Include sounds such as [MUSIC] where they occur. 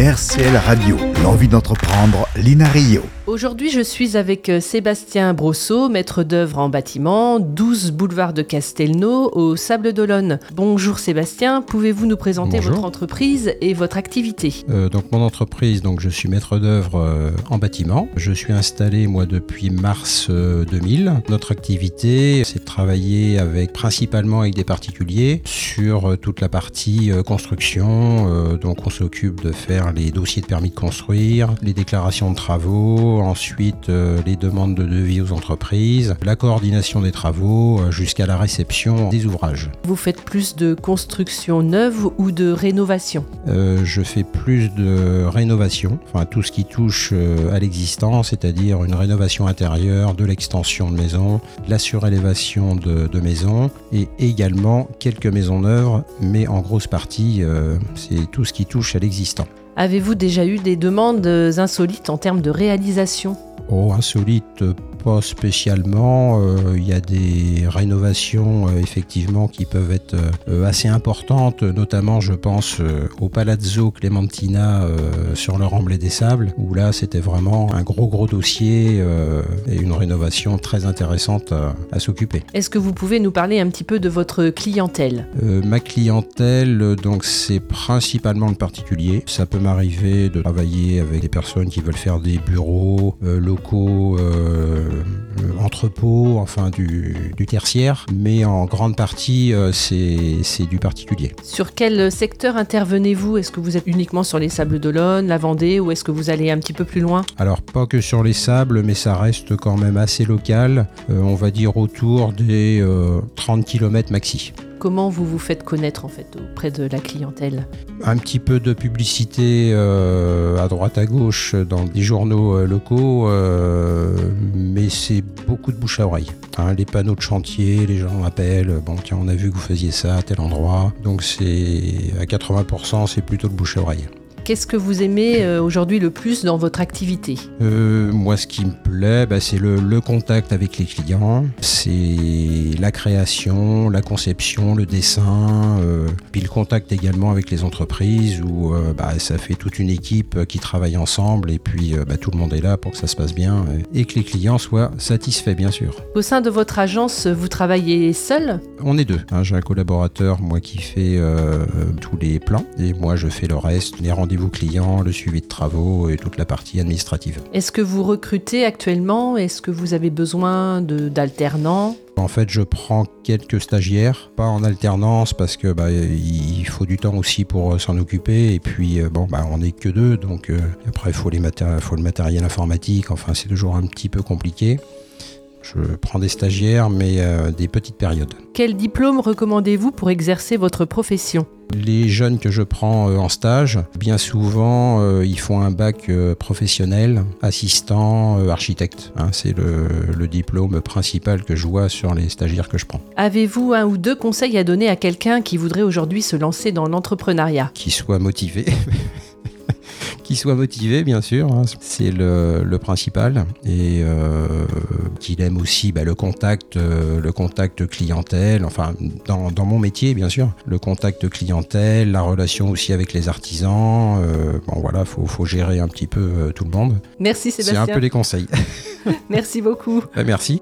RCL Radio, l'envie d'entreprendre, Lina Rio. Aujourd'hui, je suis avec euh, Sébastien Brosseau, maître d'œuvre en bâtiment, 12 boulevard de Castelnau, au Sable d'Olonne. Bonjour Sébastien, pouvez-vous nous présenter Bonjour. votre entreprise et votre activité? Euh, donc mon entreprise, donc je suis maître d'œuvre euh, en bâtiment. Je suis installé moi depuis mars euh, 2000. Notre activité, c'est de travailler avec principalement avec des particuliers sur toute la partie construction. Donc on s'occupe de faire les dossiers de permis de construire, les déclarations de travaux, ensuite euh, les demandes de devis aux entreprises, la coordination des travaux euh, jusqu'à la réception des ouvrages. Vous faites plus de construction neuve ou de rénovation? Euh, je fais plus de rénovation, enfin tout ce qui touche à l'existant, c'est-à-dire une rénovation intérieure, de l'extension de maison, de la surélévation de, de maisons et également quelques maisons neuves, mais en grosse partie euh, c'est tout ce qui touche à l'existant. Avez-vous déjà eu des demandes euh, insolites en termes de réalisation? Oh, insolite, pas spécialement. Euh, Il y a des rénovations euh, effectivement qui peuvent être euh, assez importantes, notamment je pense au Palazzo Clementina sur le Remblai des Sables, où là c'était vraiment un gros gros dossier et une rénovation très intéressante à, à s'occuper. Est-ce que vous pouvez nous parler un petit peu de votre clientèle? Euh, ma clientèle, donc c'est principalement le particulier. Ça peut m'arriver de travailler avec des personnes qui veulent faire des bureaux, euh, locaux, euh, euh, entrepôts, enfin du, du tertiaire, mais en grande partie euh, c'est c'est du particulier. Sur quel secteur intervenez-vous? Est-ce que vous êtes uniquement sur les Sables d'Olonne, la Vendée ou est-ce que vous allez un petit peu plus loin? Alors pas que sur les sables, mais ça reste quand même assez local. Euh, on va dire autour des euh, 30 km maxi. Comment vous vous faites connaître en fait auprès de la clientèle un petit peu de publicité euh, à droite à gauche dans des journaux euh, locaux, euh, mais c'est beaucoup de bouche à oreille. Hein, les panneaux de chantier, les gens appellent, bon tiens on a vu que vous faisiez ça à tel endroit, donc c'est à 80% c'est plutôt de bouche à oreille. Qu'est-ce que vous aimez euh, aujourd'hui le plus dans votre activité Euh, moi, ce qui me plaît, bah, c'est le, le contact avec les clients, c'est la création, la conception, le dessin, euh, puis le contact également avec les entreprises où euh, bah, ça fait toute une équipe qui travaille ensemble et puis bah, tout le monde est là pour que ça se passe bien et que les clients soient satisfaits, bien sûr. Au sein de votre agence, vous travaillez seul On est deux. hein. J'ai un collaborateur, moi, qui fait tous les plans et moi, je fais le reste, les rendez-vous clients, le suivi de travaux et toute la partie administrative. Est-ce que vous recrutez actuellement? Est-ce que vous avez besoin d'alternants? En fait, je prends quelques stagiaires, pas en alternance parce que bah, il faut du temps aussi pour euh, s'en occuper. Et puis, euh, bon, bah, on n'est que deux, donc euh, après, il faut, les maté- faut le matériel informatique. Enfin, c'est toujours un petit peu compliqué. Je prends des stagiaires, mais euh, des petites périodes. Quel diplôme recommandez-vous pour exercer votre profession? Les jeunes que je prends euh, en stage, bien souvent, euh, ils font un bac professionnel, assistant, architecte. hein. c'est le, le diplôme principal que je vois sur les stagiaires que je prends. Avez-vous un ou deux conseils à donner à quelqu'un qui voudrait aujourd'hui se lancer dans l'entrepreneuriat? Qui soit motivé. [LAUGHS] qui soit motivé, bien sûr, hein. c'est le, le principal. Et euh, qu'il aime aussi bah, le contact, euh, le contact clientèle, enfin, dans, dans mon métier, bien sûr, le contact clientèle, la relation aussi avec les artisans. euh, bon, voilà, faut, faut gérer un petit peu tout le monde. Merci C'est Sébastien. un peu les conseils. [LAUGHS] Merci beaucoup. Bah, merci.